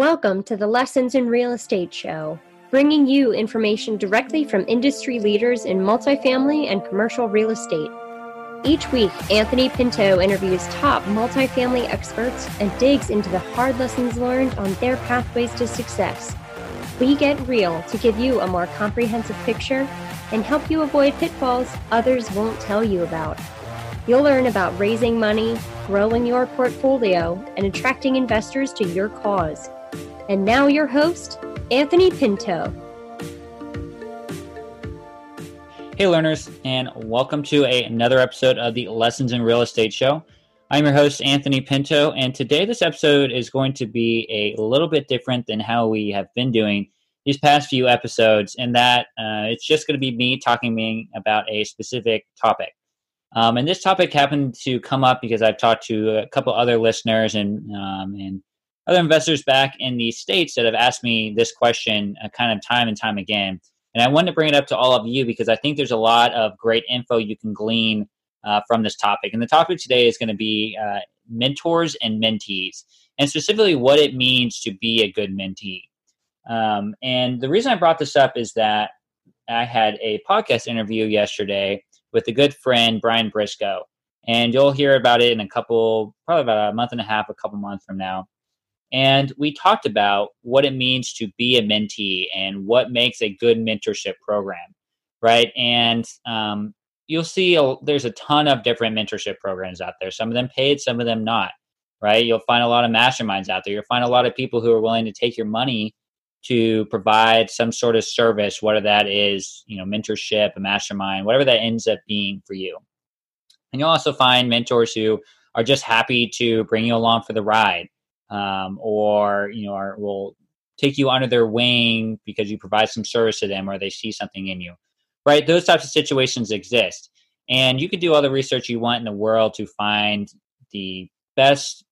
Welcome to the Lessons in Real Estate Show, bringing you information directly from industry leaders in multifamily and commercial real estate. Each week, Anthony Pinto interviews top multifamily experts and digs into the hard lessons learned on their pathways to success. We get real to give you a more comprehensive picture and help you avoid pitfalls others won't tell you about. You'll learn about raising money, growing your portfolio, and attracting investors to your cause. And now, your host, Anthony Pinto. Hey, learners, and welcome to a, another episode of the Lessons in Real Estate Show. I'm your host, Anthony Pinto, and today this episode is going to be a little bit different than how we have been doing these past few episodes, in that uh, it's just going to be me talking about a specific topic. Um, and this topic happened to come up because I've talked to a couple other listeners and um, and other investors back in the states that have asked me this question uh, kind of time and time again. And I wanted to bring it up to all of you because I think there's a lot of great info you can glean uh, from this topic. And the topic today is going to be uh, mentors and mentees, and specifically what it means to be a good mentee. Um, and the reason I brought this up is that I had a podcast interview yesterday with a good friend, Brian Briscoe. And you'll hear about it in a couple, probably about a month and a half, a couple months from now. And we talked about what it means to be a mentee and what makes a good mentorship program, right? And um, you'll see a, there's a ton of different mentorship programs out there. Some of them paid, some of them not, right? You'll find a lot of masterminds out there. You'll find a lot of people who are willing to take your money to provide some sort of service, whether that is, you know, mentorship, a mastermind, whatever that ends up being for you. And you'll also find mentors who are just happy to bring you along for the ride um, or you know, are, will take you under their wing because you provide some service to them or they see something in you. Right? Those types of situations exist. And you can do all the research you want in the world to find the best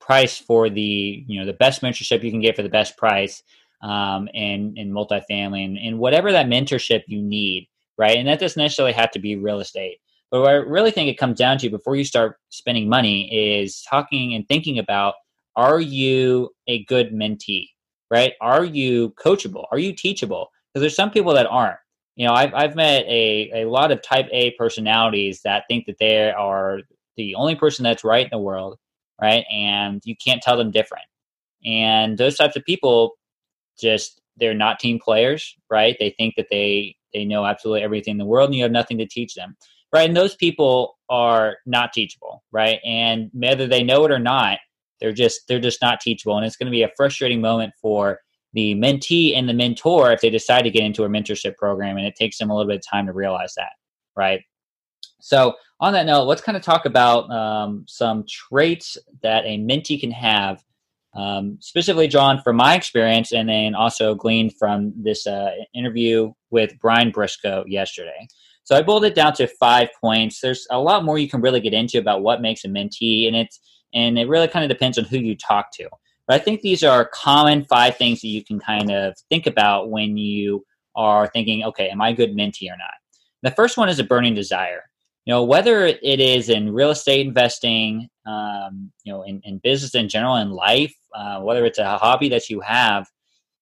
price for the, you know, the best mentorship you can get for the best price um, in, in multifamily and, and whatever that mentorship you need, right? And that doesn't necessarily have to be real estate. But what I really think it comes down to before you start spending money is talking and thinking about are you a good mentee right? Are you coachable? Are you teachable? Because there's some people that aren't. You know i've, I've met a, a lot of type a personalities that think that they are the only person that's right in the world right? And you can't tell them different. And those types of people just they're not team players right? They think that they they know absolutely everything in the world and you have nothing to teach them right? And those people are not teachable right? And whether they know it or not they're just they're just not teachable, and it's going to be a frustrating moment for the mentee and the mentor if they decide to get into a mentorship program, and it takes them a little bit of time to realize that, right? So, on that note, let's kind of talk about um, some traits that a mentee can have, um, specifically drawn from my experience, and then also gleaned from this uh, interview with Brian Briscoe yesterday. So I boiled it down to five points. There's a lot more you can really get into about what makes a mentee, and it's and it really kind of depends on who you talk to. But I think these are common five things that you can kind of think about when you are thinking, okay, am I a good mentee or not? The first one is a burning desire. You know, whether it is in real estate investing, um, you know, in, in, business in general, in life, uh, whether it's a hobby that you have,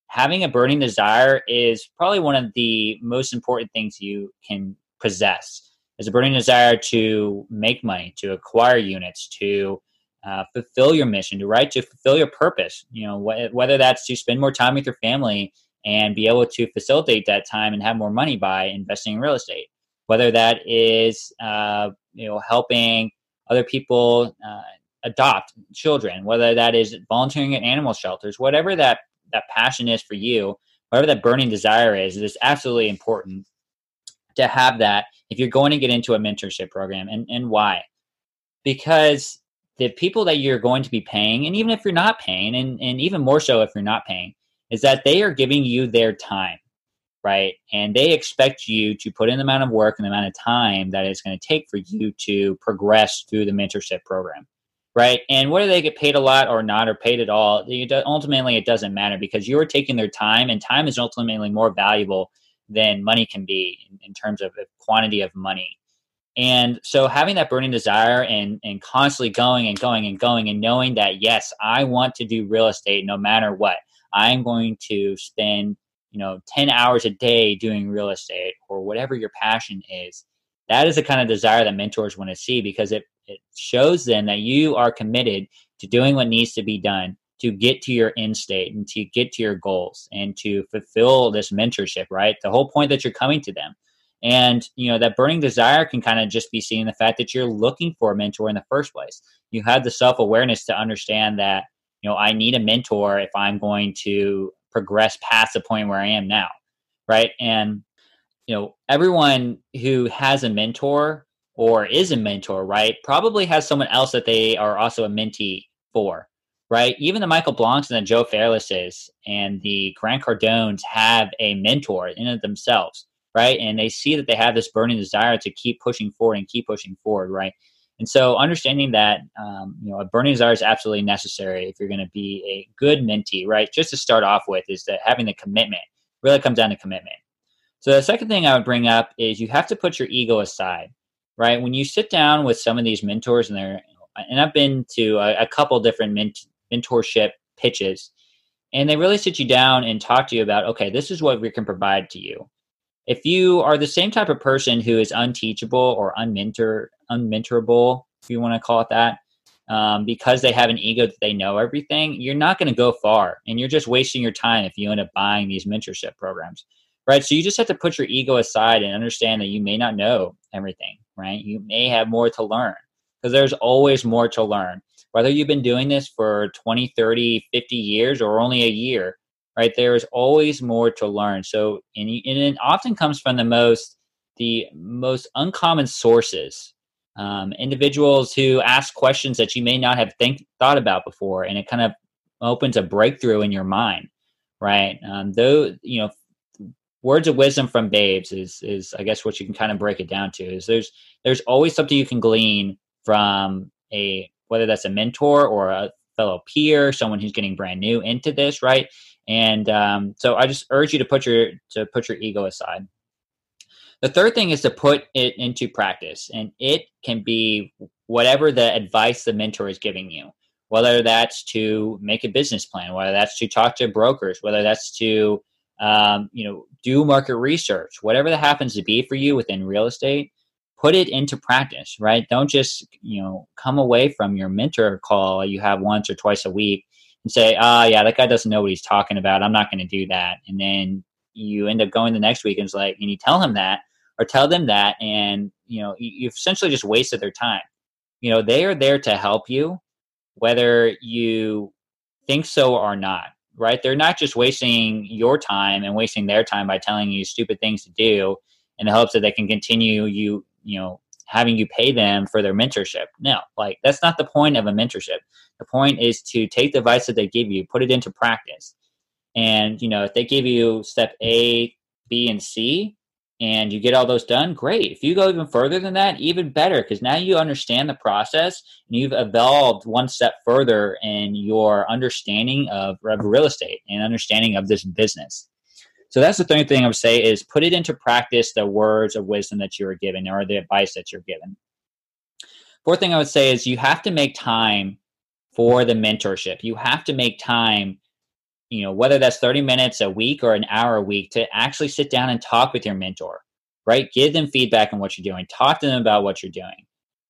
having a burning desire is probably one of the most important things you can possess. Is a burning desire to make money, to acquire units, to uh, fulfill your mission, to right to fulfill your purpose. You know, wh- whether that's to spend more time with your family and be able to facilitate that time and have more money by investing in real estate. Whether that is uh, you know helping other people uh, adopt children, whether that is volunteering at animal shelters, whatever that that passion is for you, whatever that burning desire is, it is absolutely important to have that if you're going to get into a mentorship program. And and why? Because the people that you're going to be paying, and even if you're not paying, and, and even more so if you're not paying, is that they are giving you their time, right? And they expect you to put in the amount of work and the amount of time that it's going to take for you to progress through the mentorship program, right? And whether they get paid a lot or not, or paid at all, ultimately it doesn't matter because you're taking their time, and time is ultimately more valuable than money can be in, in terms of quantity of money. And so having that burning desire and, and constantly going and going and going and knowing that, yes, I want to do real estate no matter what. I'm going to spend, you know, 10 hours a day doing real estate or whatever your passion is. That is the kind of desire that mentors want to see because it, it shows them that you are committed to doing what needs to be done to get to your end state and to get to your goals and to fulfill this mentorship, right? The whole point that you're coming to them. And, you know, that burning desire can kind of just be seen in the fact that you're looking for a mentor in the first place. You have the self awareness to understand that, you know, I need a mentor if I'm going to progress past the point where I am now. Right. And, you know, everyone who has a mentor or is a mentor, right, probably has someone else that they are also a mentee for right? Even the Michael Blanks and the Joe Fairlesses and the Grant Cardones have a mentor in it themselves, right? And they see that they have this burning desire to keep pushing forward and keep pushing forward, right? And so, understanding that um, you know a burning desire is absolutely necessary if you're going to be a good mentee, right? Just to start off with, is that having the commitment really comes down to commitment. So the second thing I would bring up is you have to put your ego aside, right? When you sit down with some of these mentors, and they're and I've been to a, a couple different ment- mentorship pitches, and they really sit you down and talk to you about, okay, this is what we can provide to you. If you are the same type of person who is unteachable or unmentor, unmentorable, if you want to call it that, um, because they have an ego that they know everything, you're not going to go far, and you're just wasting your time if you end up buying these mentorship programs, right? So you just have to put your ego aside and understand that you may not know everything, right? You may have more to learn because there's always more to learn whether you've been doing this for 20 30 50 years or only a year right? There is always more to learn. So and, and it often comes from the most the most uncommon sources um, individuals who ask questions that you may not have think thought about before and it kind of opens a breakthrough in your mind right? Um, though you know words of wisdom from babes is is i guess what you can kind of break it down to is there's there's always something you can glean from a whether that's a mentor or a fellow peer, someone who's getting brand new into this, right? And um, so I just urge you to put your to put your ego aside. The third thing is to put it into practice, and it can be whatever the advice the mentor is giving you. Whether that's to make a business plan, whether that's to talk to brokers, whether that's to um, you know do market research, whatever that happens to be for you within real estate put it into practice, right? Don't just, you know, come away from your mentor call you have once or twice a week and say, ah, oh, yeah, that guy doesn't know what he's talking about. I'm not going to do that. And then you end up going the next week and it's like, and you tell him that or tell them that. And, you know, you've essentially just wasted their time. You know, they are there to help you, whether you think so or not, right? They're not just wasting your time and wasting their time by telling you stupid things to do in the hopes that they can continue you you know having you pay them for their mentorship. No, like that's not the point of a mentorship. The point is to take the advice that they give you, put it into practice. And you know, if they give you step A, B, and C, and you get all those done, great. If you go even further than that, even better, because now you understand the process and you've evolved one step further in your understanding of real estate and understanding of this business. So that's the third thing I would say is put it into practice the words of wisdom that you are given or the advice that you're given. Fourth thing I would say is you have to make time for the mentorship. You have to make time, you know, whether that's 30 minutes a week or an hour a week to actually sit down and talk with your mentor, right? Give them feedback on what you're doing. Talk to them about what you're doing,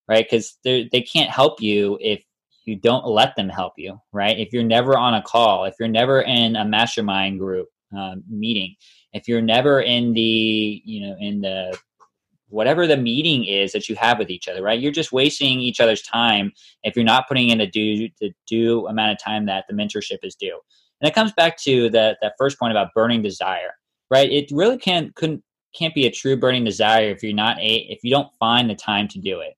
right? Because they can't help you if you don't let them help you, right? If you're never on a call, if you're never in a mastermind group, uh, meeting. If you're never in the, you know, in the whatever the meeting is that you have with each other, right? You're just wasting each other's time if you're not putting in a due the due amount of time that the mentorship is due. And it comes back to that that first point about burning desire, right? It really can't couldn't can't be a true burning desire if you're not a if you don't find the time to do it,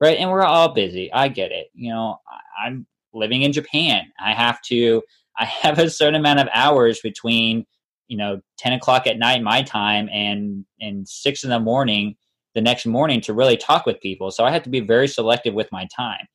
right? And we're all busy. I get it. You know, I'm living in Japan. I have to. I have a certain amount of hours between you know 10 o'clock at night my time and and six in the morning the next morning to really talk with people so i have to be very selective with my time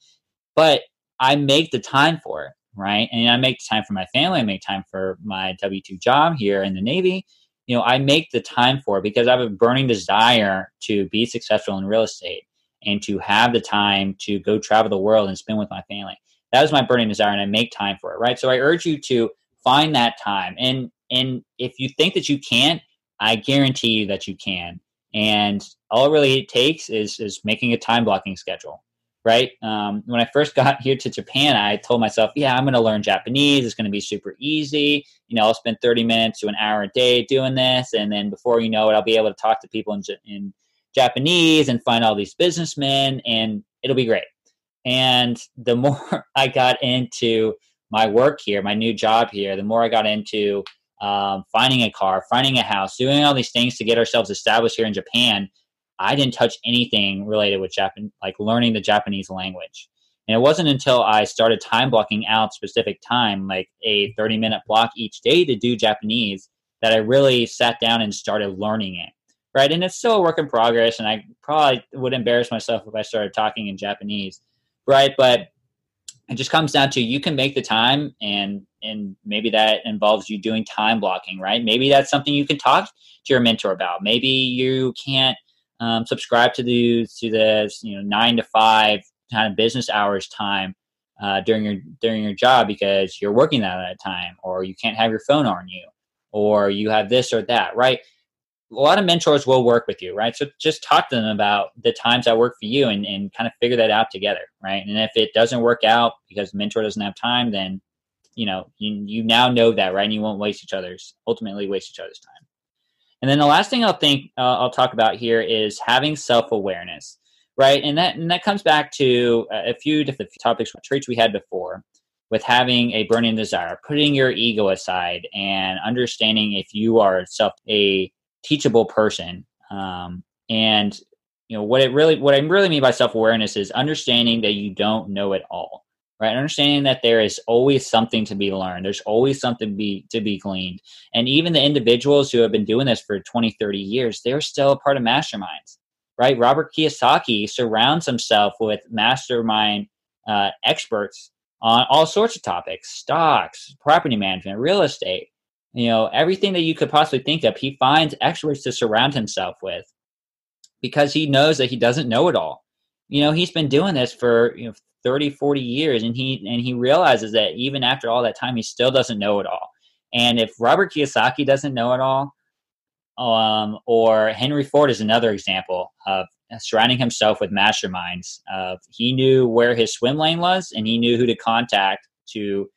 but i make the time for it right and i make time for my family i make time for my w2 job here in the navy you know i make the time for it because i have a burning desire to be successful in real estate and to have the time to go travel the world and spend with my family. That is my burning desire, and I make time for it, right? So I urge you to find that time. And and if you think that you can't, I guarantee you that you can. And all really it takes is is making a time blocking schedule right? Um, when I first got here to Japan, I told myself, yeah, I'm going to learn Japanese. It's going to be super easy. You know, I'll spend 30 minutes to an hour a day doing this. And then before you know it, I'll be able to talk to people in, in Japanese and find all these businessmen, and it'll be great. And the more I got into my work here, my new job here, the more I got into um, finding a car, finding a house, doing all these things to get ourselves established here in Japan – I didn't touch anything related with Japan, like learning the Japanese language. And it wasn't until I started time blocking out specific time, like a 30 minute block each day to do Japanese, that I really sat down and started learning it. Right. And it's still a work in progress. And I probably would embarrass myself if I started talking in Japanese. Right. But it just comes down to you can make the time and and maybe that involves you doing time blocking right maybe that's something you can talk to your mentor about maybe you can't um, subscribe to the to the you know nine to five kind of business hours time uh, during your during your job because you're working that at a time, or you can't have your phone on you, or you have this or that, right? A lot of mentors will work with you, right? So just talk to them about the times that work for you and, and kind of figure that out together, right? And if it doesn't work out because the mentor doesn't have time, then you know you, you now know that, right? And you won't waste each other's ultimately waste each other's time. And then the last thing I'll think uh, I'll talk about here is having self awareness, right? And that and that comes back to a few different topics, traits we had before, with having a burning desire, putting your ego aside, and understanding if you are self a teachable person. Um, and you know what it really what I really mean by self awareness is understanding that you don't know it all right? Understanding that there is always something to be learned. There's always something to be to be gleaned. And even the individuals who have been doing this for 20 30 years they're still a part of masterminds right? Robert kiyosaki surrounds himself with mastermind uh, experts on all sorts of topics stocks property management real estate you know everything that you could possibly think of he finds experts to surround himself with because he knows that he doesn't know it all. You know he's been doing this for you know 30 40 years and he and he realizes that even after all that time he still doesn't know it all. And if robert kiyosaki doesn't know it all um, or henry ford is another example of surrounding himself with masterminds uh, he knew where his swim lane was and he knew who to contact to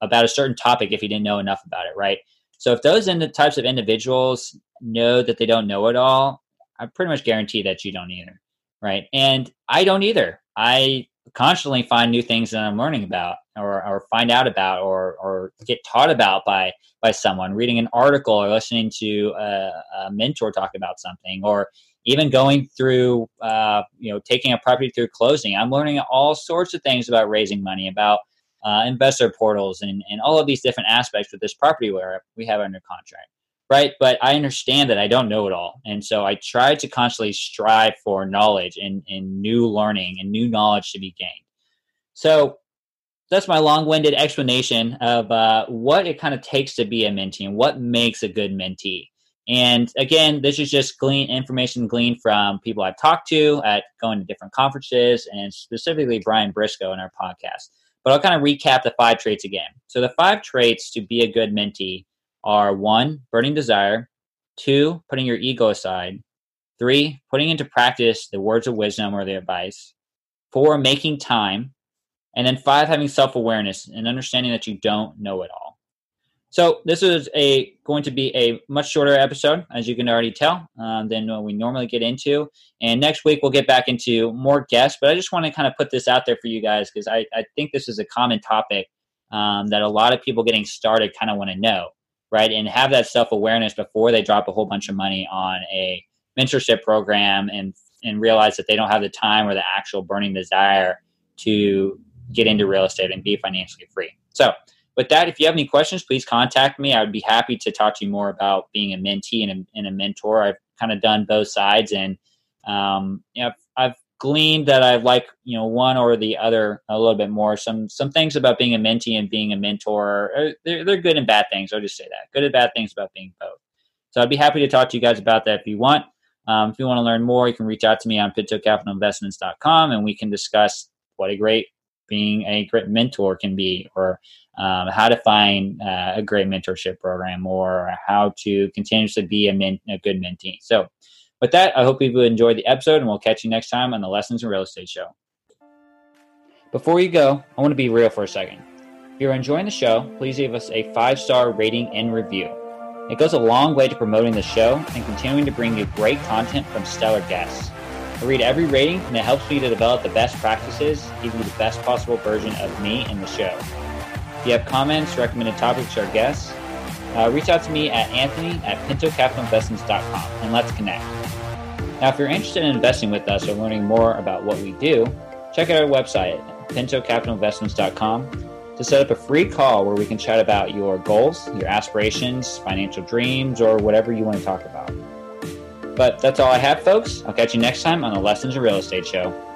about a certain topic if he didn't know enough about it right? So if those in the types of individuals know that they don't know it all i pretty much guarantee that you don't either right? And i don't either. I constantly find new things that I'm learning about or, or find out about or, or get taught about by by someone. Reading an article or listening to a, a mentor talk about something or even going through uh, you know taking a property through closing. I'm learning all sorts of things about raising money about uh, investor portals and, and all of these different aspects with this property where we have under contract right? But I understand that I don't know it all. And so I try to constantly strive for knowledge and, and new learning and new knowledge to be gained. So that's my long-winded explanation of uh, what it kind of takes to be a mentee and what makes a good mentee. And again, this is just glean information gleaned from people I've talked to at going to different conferences and specifically Brian Briscoe in our podcast. But I'll kind of recap the five traits again. So the five traits to be a good mentee are one, burning desire, two, putting your ego aside, three, putting into practice the words of wisdom or the advice, four, making time, and then five, having self awareness and understanding that you don't know it all. So this is a going to be a much shorter episode, as you can already tell, um, than what we normally get into. And next week we'll get back into more guests. But I just want to kind of put this out there for you guys because I, I think this is a common topic um, that a lot of people getting started kind of want to know right? And have that self awareness before they drop a whole bunch of money on a mentorship program and and realize that they don't have the time or the actual burning desire to get into real estate and be financially free. So, with that, if you have any questions, please contact me. I would be happy to talk to you more about being a mentee and a, and a mentor. I've kind of done both sides, and um, you know, gleaned that I like you know one or the other a little bit more. Some some things about being a mentee and being a mentor, they're they're good and bad things. I'll just say that good and bad things about being both. So I'd be happy to talk to you guys about that if you want. Um, if you want to learn more, you can reach out to me on pintocapitalinvestments.com and we can discuss what a great being a great mentor can be, or um, how to find uh, a great mentorship program, or how to continuously be a, men- a good mentee. So, with that, I hope you've enjoyed the episode, and we'll catch you next time on the Lessons in Real Estate Show. Before you go, I want to be real for a second. If you're enjoying the show, please leave us a five star rating and review. It goes a long way to promoting the show and continuing to bring you great content from stellar guests. I read every rating and it helps me to develop the best practices, give you the best possible version of me and the show. If you have comments, recommended topics, or guests, uh, reach out to me at anthony at pintocapitalinvestments.com and let's connect. Now, if you're interested in investing with us or learning more about what we do, check out our website pintocapitalinvestments.com to set up a free call where we can chat about your goals, your aspirations, financial dreams, or whatever you want to talk about. But that's all I have, folks. I'll catch you next time on the Lessons in Real Estate Show.